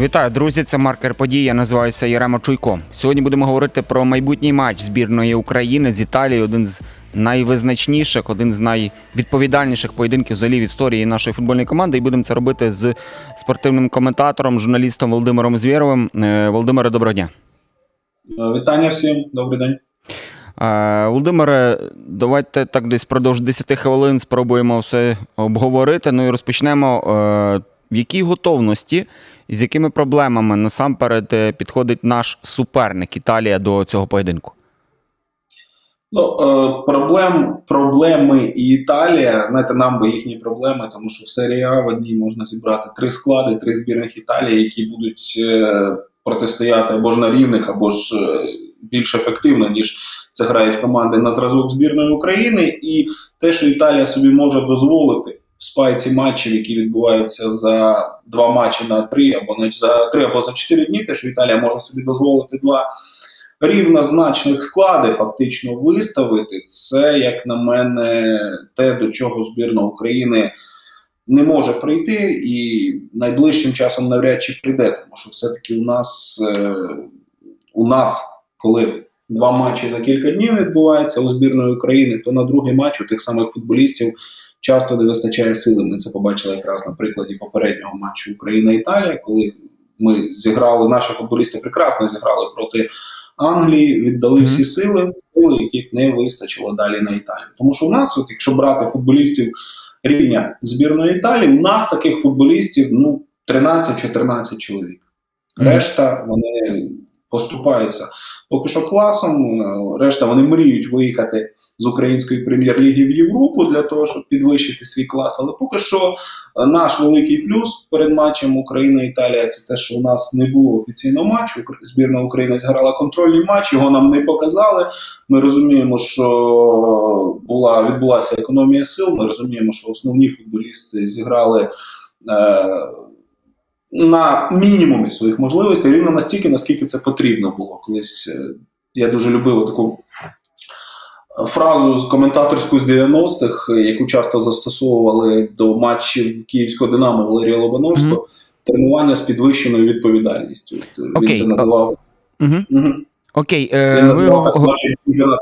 Вітаю, друзі! Це маркер подій. Я називаюся Єрема Чуйко. Сьогодні будемо говорити про майбутній матч збірної України з Італією. Один з найвизначніших, один з найвідповідальніших поєдинків взагалі в історії нашої футбольної команди. І будемо це робити з спортивним коментатором, журналістом Володимиром Звєровим. Е, Володимире, доброго дня. Е, вітання всім, добрий день. Е, Володимире, давайте так десь впродовж 10 хвилин спробуємо все обговорити. Ну і розпочнемо. В якій готовності і з якими проблемами насамперед е, підходить наш суперник Італія до цього поєдинку? Ну, е, проблем, проблеми і Італія, знаєте, нам би їхні проблеми, тому що в серії А в одній можна зібрати три склади, три збірних Італії, які будуть е, протистояти або ж на рівних, або ж більш ефективно, ніж це грають команди на зразок збірної України. І те, що Італія собі може дозволити в спайці матчів, які відбуваються за два матчі на три або на за три або за чотири дні, те, що Італія може собі дозволити два рівнозначних склади, фактично виставити. Це, як на мене, те, до чого збірна України. Не може прийти і найближчим часом навряд чи прийде, тому що все-таки у нас е, у нас, коли два матчі за кілька днів відбуваються у збірної України, то на другий матч у тих самих футболістів часто не вистачає сили. Ми це побачили якраз на прикладі попереднього матчу Україна-Італія, коли ми зіграли, наші футболісти прекрасно зіграли проти Англії, віддали всі сили, сили, яких не вистачило далі на Італію. Тому що у нас, от, якщо брати футболістів рівня збірної Італії, у нас таких футболістів ну 13-14 чоловік. Решта вони поступаються поки що класом. Е, решта вони мріють виїхати з української прем'єр-ліги в Європу для того, щоб підвищити свій клас. Але поки що е, наш великий плюс перед матчем Україна-Італія це те, що у нас не було офіційного матчу. Збірна України зіграла контрольний матч, його нам не показали. Ми розуміємо, що була відбулася економія сил. Ми розуміємо, що основні футболісти зіграли. Е, на мінімумі своїх можливостей, рівно настільки, наскільки це потрібно було. Колись е, я дуже любив таку фразу з коментаторську з 90-х, яку часто застосовували до матчів Київського Динамо Валерія Лобановського. Mm-hmm. Тренування з підвищеною відповідальністю. Okay. Він це називав. Mm-hmm. Mm-hmm. Окей, е, ви,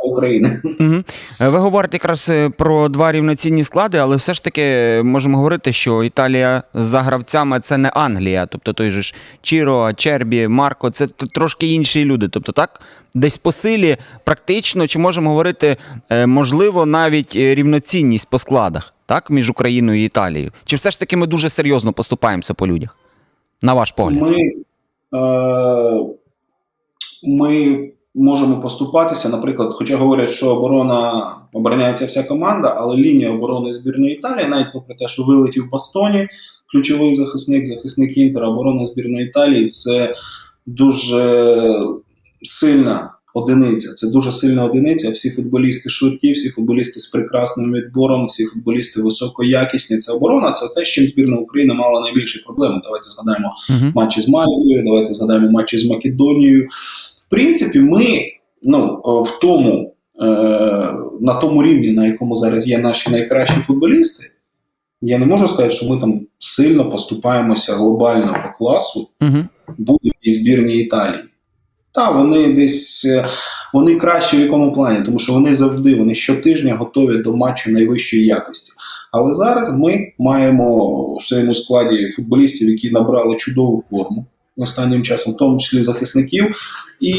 України. ви говорите якраз е, про два рівноцінні склади, але все ж таки можемо говорити, що Італія за гравцями це не Англія. Тобто той же ж Чіро, Чербі, Марко, це трошки інші люди. Тобто, так, десь по силі практично, чи можемо говорити, е, можливо, навіть рівноцінність по складах, так, між Україною і Італією. Чи все ж таки ми дуже серйозно поступаємося по людях? На ваш погляд? Ми, е- ми можемо поступатися. Наприклад, хоча говорять, що оборона обороняється вся команда, але лінія оборони збірної Італії, навіть попри те, що вилетів Бастоні, ключовий захисник, захисник Інтера, оборона збірної Італії це дуже сильна. Одиниця, це дуже сильна одиниця. Всі футболісти швидкі, всі футболісти з прекрасним відбором, всі футболісти високоякісні. Це оборона. Це те, з чим збірна України мала найбільші проблеми. Давайте згадаємо uh-huh. матчі з Мальтою, давайте згадаємо матчі з Македонією. В принципі, ми ну, в тому, е, на тому рівні, на якому зараз є наші найкращі футболісти, я не можу сказати, що ми там сильно поступаємося глобально по класу uh-huh. будь-якій збірній Італії. Так, вони десь е, вони кращі в якому плані, тому що вони завжди, вони щотижня готові до матчу найвищої якості. Але зараз ми маємо у своєму складі футболістів, які набрали чудову форму останнім часом, в тому числі захисників. І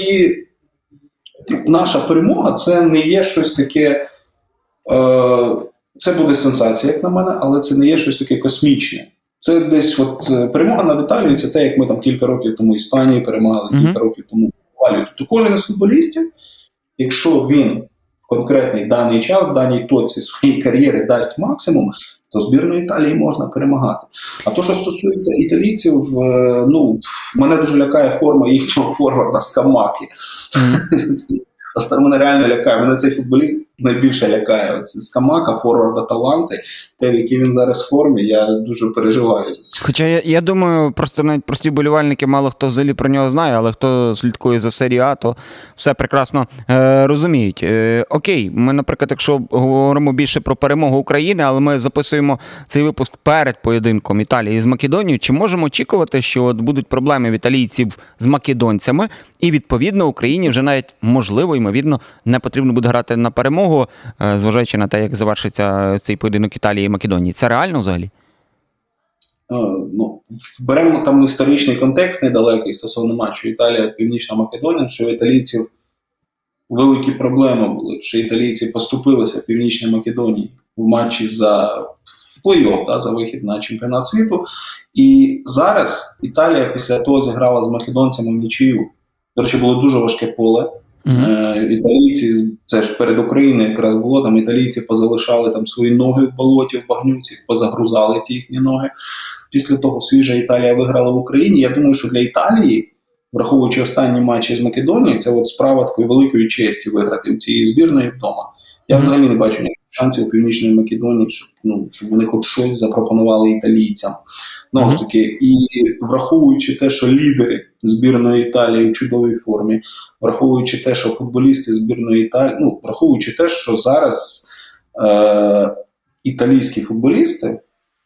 наша перемога це не є щось таке. Е, це буде сенсація, як на мене, але це не є щось таке космічне. Це десь от е, перемога над Італією, це те, як ми там кілька років тому Іспанії перемагали, mm-hmm. кілька років тому Італію. То кожен із футболістів, якщо він в конкретний даний час, в даній точці своєї кар'єри дасть максимум, то збірної Італії можна перемагати. А то, що стосується італійців, е, ну мене дуже лякає форма їхнього форварда Скамаки. Камаки. мене реально лякає. Мене цей футболіст найбільше лякає. Оце Скамака, форварда таланти, те, в якій він зараз в формі, я дуже переживаю. Хоча я я думаю, просто навіть прості болівальники, мало хто взагалі про нього знає, але хто слідкує за серію А, то все прекрасно е, розуміють. Е, Окей, ми, наприклад, якщо говоримо більше про перемогу України, але ми записуємо цей випуск перед поєдинком Італії з Македонією. Чи можемо очікувати, що от будуть проблеми в італійців з македонцями, і відповідно Україні вже навіть можливо ймовірно не потрібно буде грати на перемогу, е, зважаючи на те, як завершиться цей поєдинок Італії і Македонії. Це реально взагалі? Е, ну, Беремо там історичний контекст недалекий стосовно матчу Італія, Північна Македонія, що в італійців великі проблеми були, що італійці поступилися в Північній Македонії в матчі за плей-офф, да, за вихід на чемпіонат світу. І зараз Італія після того зіграла з македонцями в нічию. До речі, було дуже важке поле. Mm-hmm. Італійці, це ж перед Україною якраз було, там італійці позалишали там свої ноги в болоті, в багнюці, позагрузали ті їхні ноги. Після того свіжа Італія виграла в Україні. Я думаю, що для Італії, враховуючи останні матчі з Македонією, це от справа такої великої честі виграти в цій збірної вдома. Я mm-hmm. взагалі не бачу ніяких шансів у Північної Македонії, щоб ну, щоб вони хоч щось запропонували італійцям. Знову ж таки, і враховуючи те, що лідери збірної Італії в чудовій формі, враховуючи те, що футболісти збірної Італії, ну враховуючи те, що зараз е, італійські футболісти,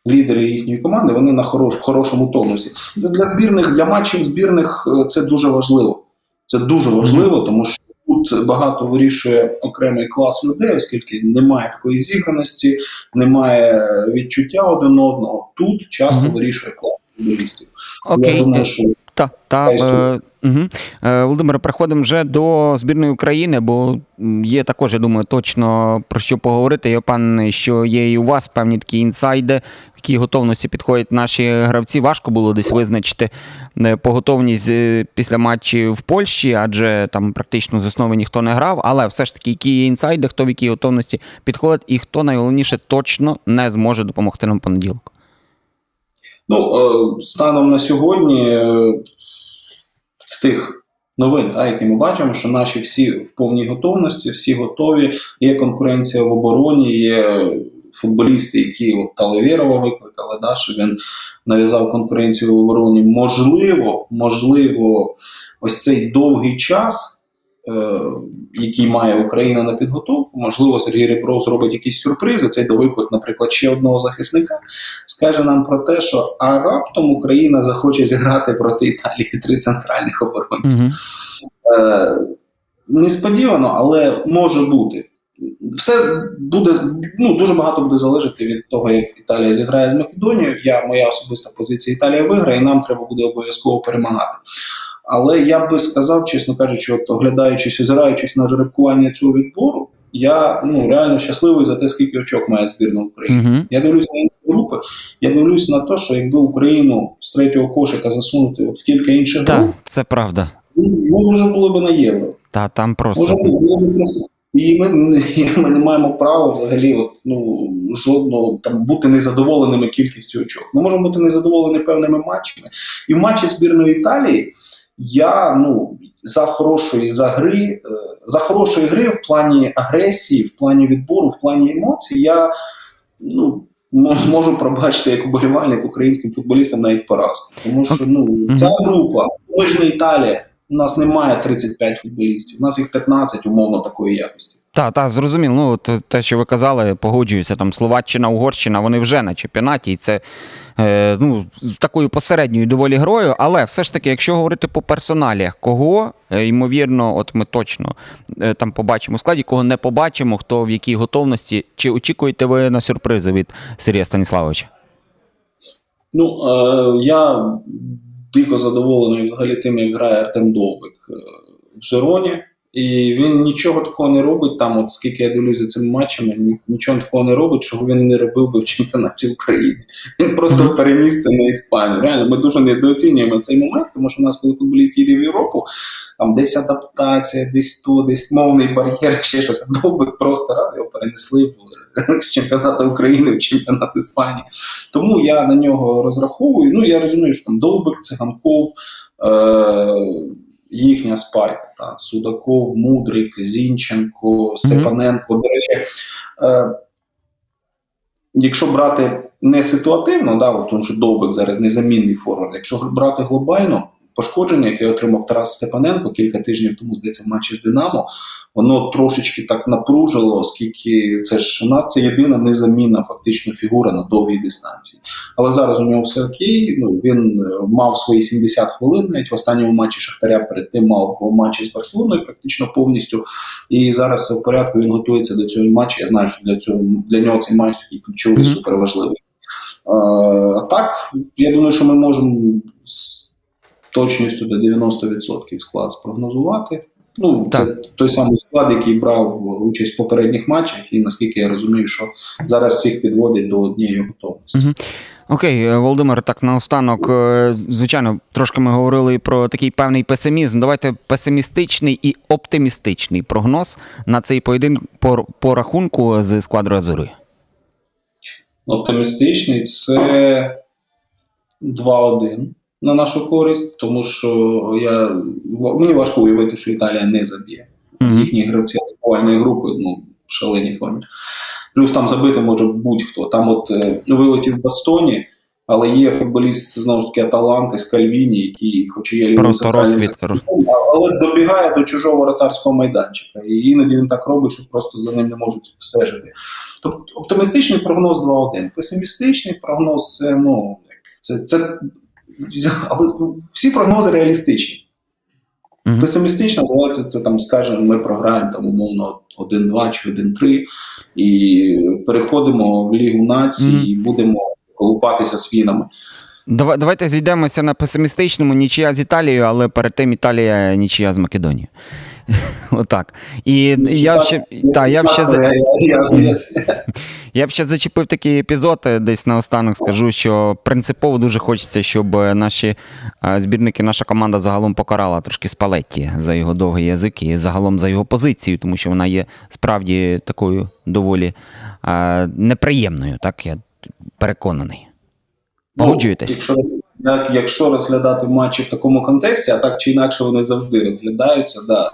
лідери їхньої команди, вони на хорош, в хорошому тонусі. Для збірних, для матчів збірних е, це дуже важливо. Це дуже важливо, тому що тут багато вирішує окремий клас людей, оскільки немає такої зіграності, немає відчуття один одного. Тут часто mm-hmm. вирішує клас футболістів. Okay. Я думаю, що та, та, е, угу. е, Володимире, переходимо вже до збірної України, бо є також, я думаю, точно про що поговорити. Я впевнений, що є і у вас певні такі інсайди, в якій готовності підходять наші гравці. Важко було десь визначити е, по готовність після матчів в Польщі, адже там практично з основи ніхто не грав. Але все ж таки, які є інсайди, хто в якій готовності підходить, і хто найголовніше точно не зможе допомогти нам понеділку. Ну, е, станом на сьогодні, е, з тих новин, а, які ми бачимо, що наші всі в повній готовності, всі готові. Є конкуренція в обороні, є футболісти, які от Талевєрова викликали, да, що він нав'язав конкуренцію в обороні. Можливо, можливо, ось цей довгий час. Е, який має Україна на підготовку, можливо, Сергій Ребров зробить якісь сюрпризи. Цей довиклик, наприклад, ще одного захисника, скаже нам про те, що а раптом Україна захоче зіграти проти Італії три центральних оборонців. Угу. Е, Несподівано, але може бути. Все буде ну дуже багато буде залежати від того, як Італія зіграє з Македонією. Я моя особиста позиція Італія виграє, і нам треба буде обов'язково перемагати. Але я би сказав, чесно кажучи, от оглядаючись, озираючись на жеребкування цього відбору, я ну реально щасливий за те, скільки очок має збірна України. Uh-huh. Я дивлюсь на інші групи. Я дивлюсь на те, що якби Україну з третього кошика засунути от в кілька інших груп, це правда. Ну, вже було б на євро. Та там просто може було б просто. І ми ми не маємо права взагалі от, ну, жодного там бути незадоволеними кількістю очок. Ми можемо бути незадоволені певними матчами. І в матчі збірної Італії я ну за хорошої за гри, е, за хорошої гри в плані агресії, в плані відбору, в плані емоцій, я ну. Можу пробачити як уболівальник українським футболістам навіть поразку. Тому що ну ця група, ми ж не Італія, у нас немає 35 футболістів, у нас їх 15 умовно такої якості. Так, так, зрозуміло. Ну, те, що ви казали, погоджуюся, там Словаччина, Угорщина, вони вже на чемпіонаті, і це е, ну, з такою посередньою доволі грою. Але все ж таки, якщо говорити по персоналіях, кого, е, ймовірно, от ми точно е, там побачимо складі, кого не побачимо, хто в якій готовності, чи очікуєте ви на сюрпризи від Сергія Станіславовича? Ну, е, я дико задоволений взагалі тим, як грає Артем Довбик е, в Жероні. І він нічого такого не робить там, от скільки я дивлюся за цими матчами, нічого такого не робить, чого він не робив би в чемпіонаті України. Він просто переніс це на Іспанію. Реально, ми дуже недооцінюємо цей момент, тому що в нас, коли футболіст їде в Європу, там десь адаптація, десь то, десь мовний бар'єр, чи щось. Довбик просто раз його перенесли в з чемпіонату України в чемпіонат Іспанії. Тому я на нього розраховую. Ну я розумію, що там Довбик, Циганков. Е- їхня спайка. Та, Судаков, Мудрик, Зінченко, Степаненко. Mm-hmm. До речі, е, якщо брати не ситуативно, да, тому що Довбик зараз незамінний форвард, якщо брати глобально, пошкодження, яке отримав Тарас Степаненко кілька тижнів тому, здається, в матчі з Динамо, воно трошечки так напружило, оскільки це ж нас це єдина незамінна фактично фігура на довгій дистанції. Але зараз у нього все окей. Ну він е, мав свої 70 хвилин, навіть в останньому матчі Шахтаря перед тим мав матчі з Барселоною практично повністю. І зараз все в порядку. Він готується до цього матчу. Я знаю, що для цього для нього цей матч такий ключовий, mm-hmm. суперважливий. А, так, я думаю, що ми можемо точністю до 90% склад спрогнозувати. Ну, так. це той самий склад, який брав участь в попередніх матчах, і наскільки я розумію, що зараз всіх підводять до однієї готовності. Угу. Окей, е, Володимир, так наостанок, е, звичайно, трошки ми говорили про такий певний песимізм. Давайте песимістичний і оптимістичний прогноз на цей поєдинок по, по рахунку з сквадрою Азури. Оптимістичний це 2-1 на нашу користь, тому що я мені важко уявити, що Італія не заб'є. Mm-hmm. Їхні гравці атакувальної групи ну, в шаленій формі. Плюс там забити може будь-хто. Там от е, вилетів в Бастоні, але є футболіст знову ж таки Аталанти з Кальвіні, який, хоч і є Просто розквіт. але добігає до чужого воротарського майданчика. І іноді він так робить, що просто за ним не можуть стежити. Тобто оптимістичний прогноз 2-1. Песимістичний прогноз це ну, це, це але всі прогнози реалістичні. Mm-hmm. Песимістично, це, це там, скажемо, ми програємо там умовно 1-2 чи 1-3 і переходимо в Лігу націй mm-hmm. і будемо колупатися з фінами. Давайте зійдемося на песимістичному нічия з Італією, але перед тим Італія нічия з Македонією. Отак. І я б ще та, я б ще я б ще зачепив такий епізод, е, десь наостанок скажу, що принципово дуже хочеться, щоб наші збірники, наша команда загалом покарала трошки Спалетті за його довгий язик і загалом за його позицію, тому що вона є справді такою доволі неприємною, так я переконаний. Ну, Погоджуєтесь? Ну, якщо як, якщо розглядати матчі в такому контексті, а так чи інакше вони завжди розглядаються, да,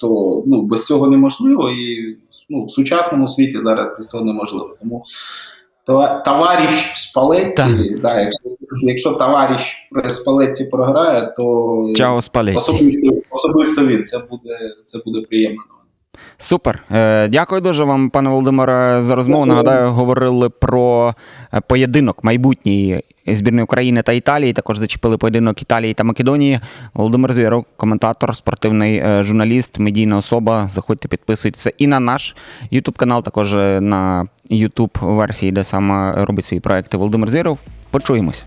то ну, без цього неможливо, і ну, в сучасному світі зараз без цього неможливо. Тому товариш Спалетті, да, якщо, якщо товариш Спалетті програє, то Чао, особисто особисто він це буде, це буде приємно. Супер. Е, дякую дуже вам, пане Володимире, за розмову. Нагадаю, говорили про е, поєдинок майбутній збірної України та Італії. Також зачепили поєдинок Італії та Македонії. Володимир Звіров, коментатор, спортивний е, журналіст, медійна особа. Заходьте, підписуйтеся і на наш Ютуб канал, також на Ютуб версії, де саме робить свої проекти. Володимир Звіров. Почуємось.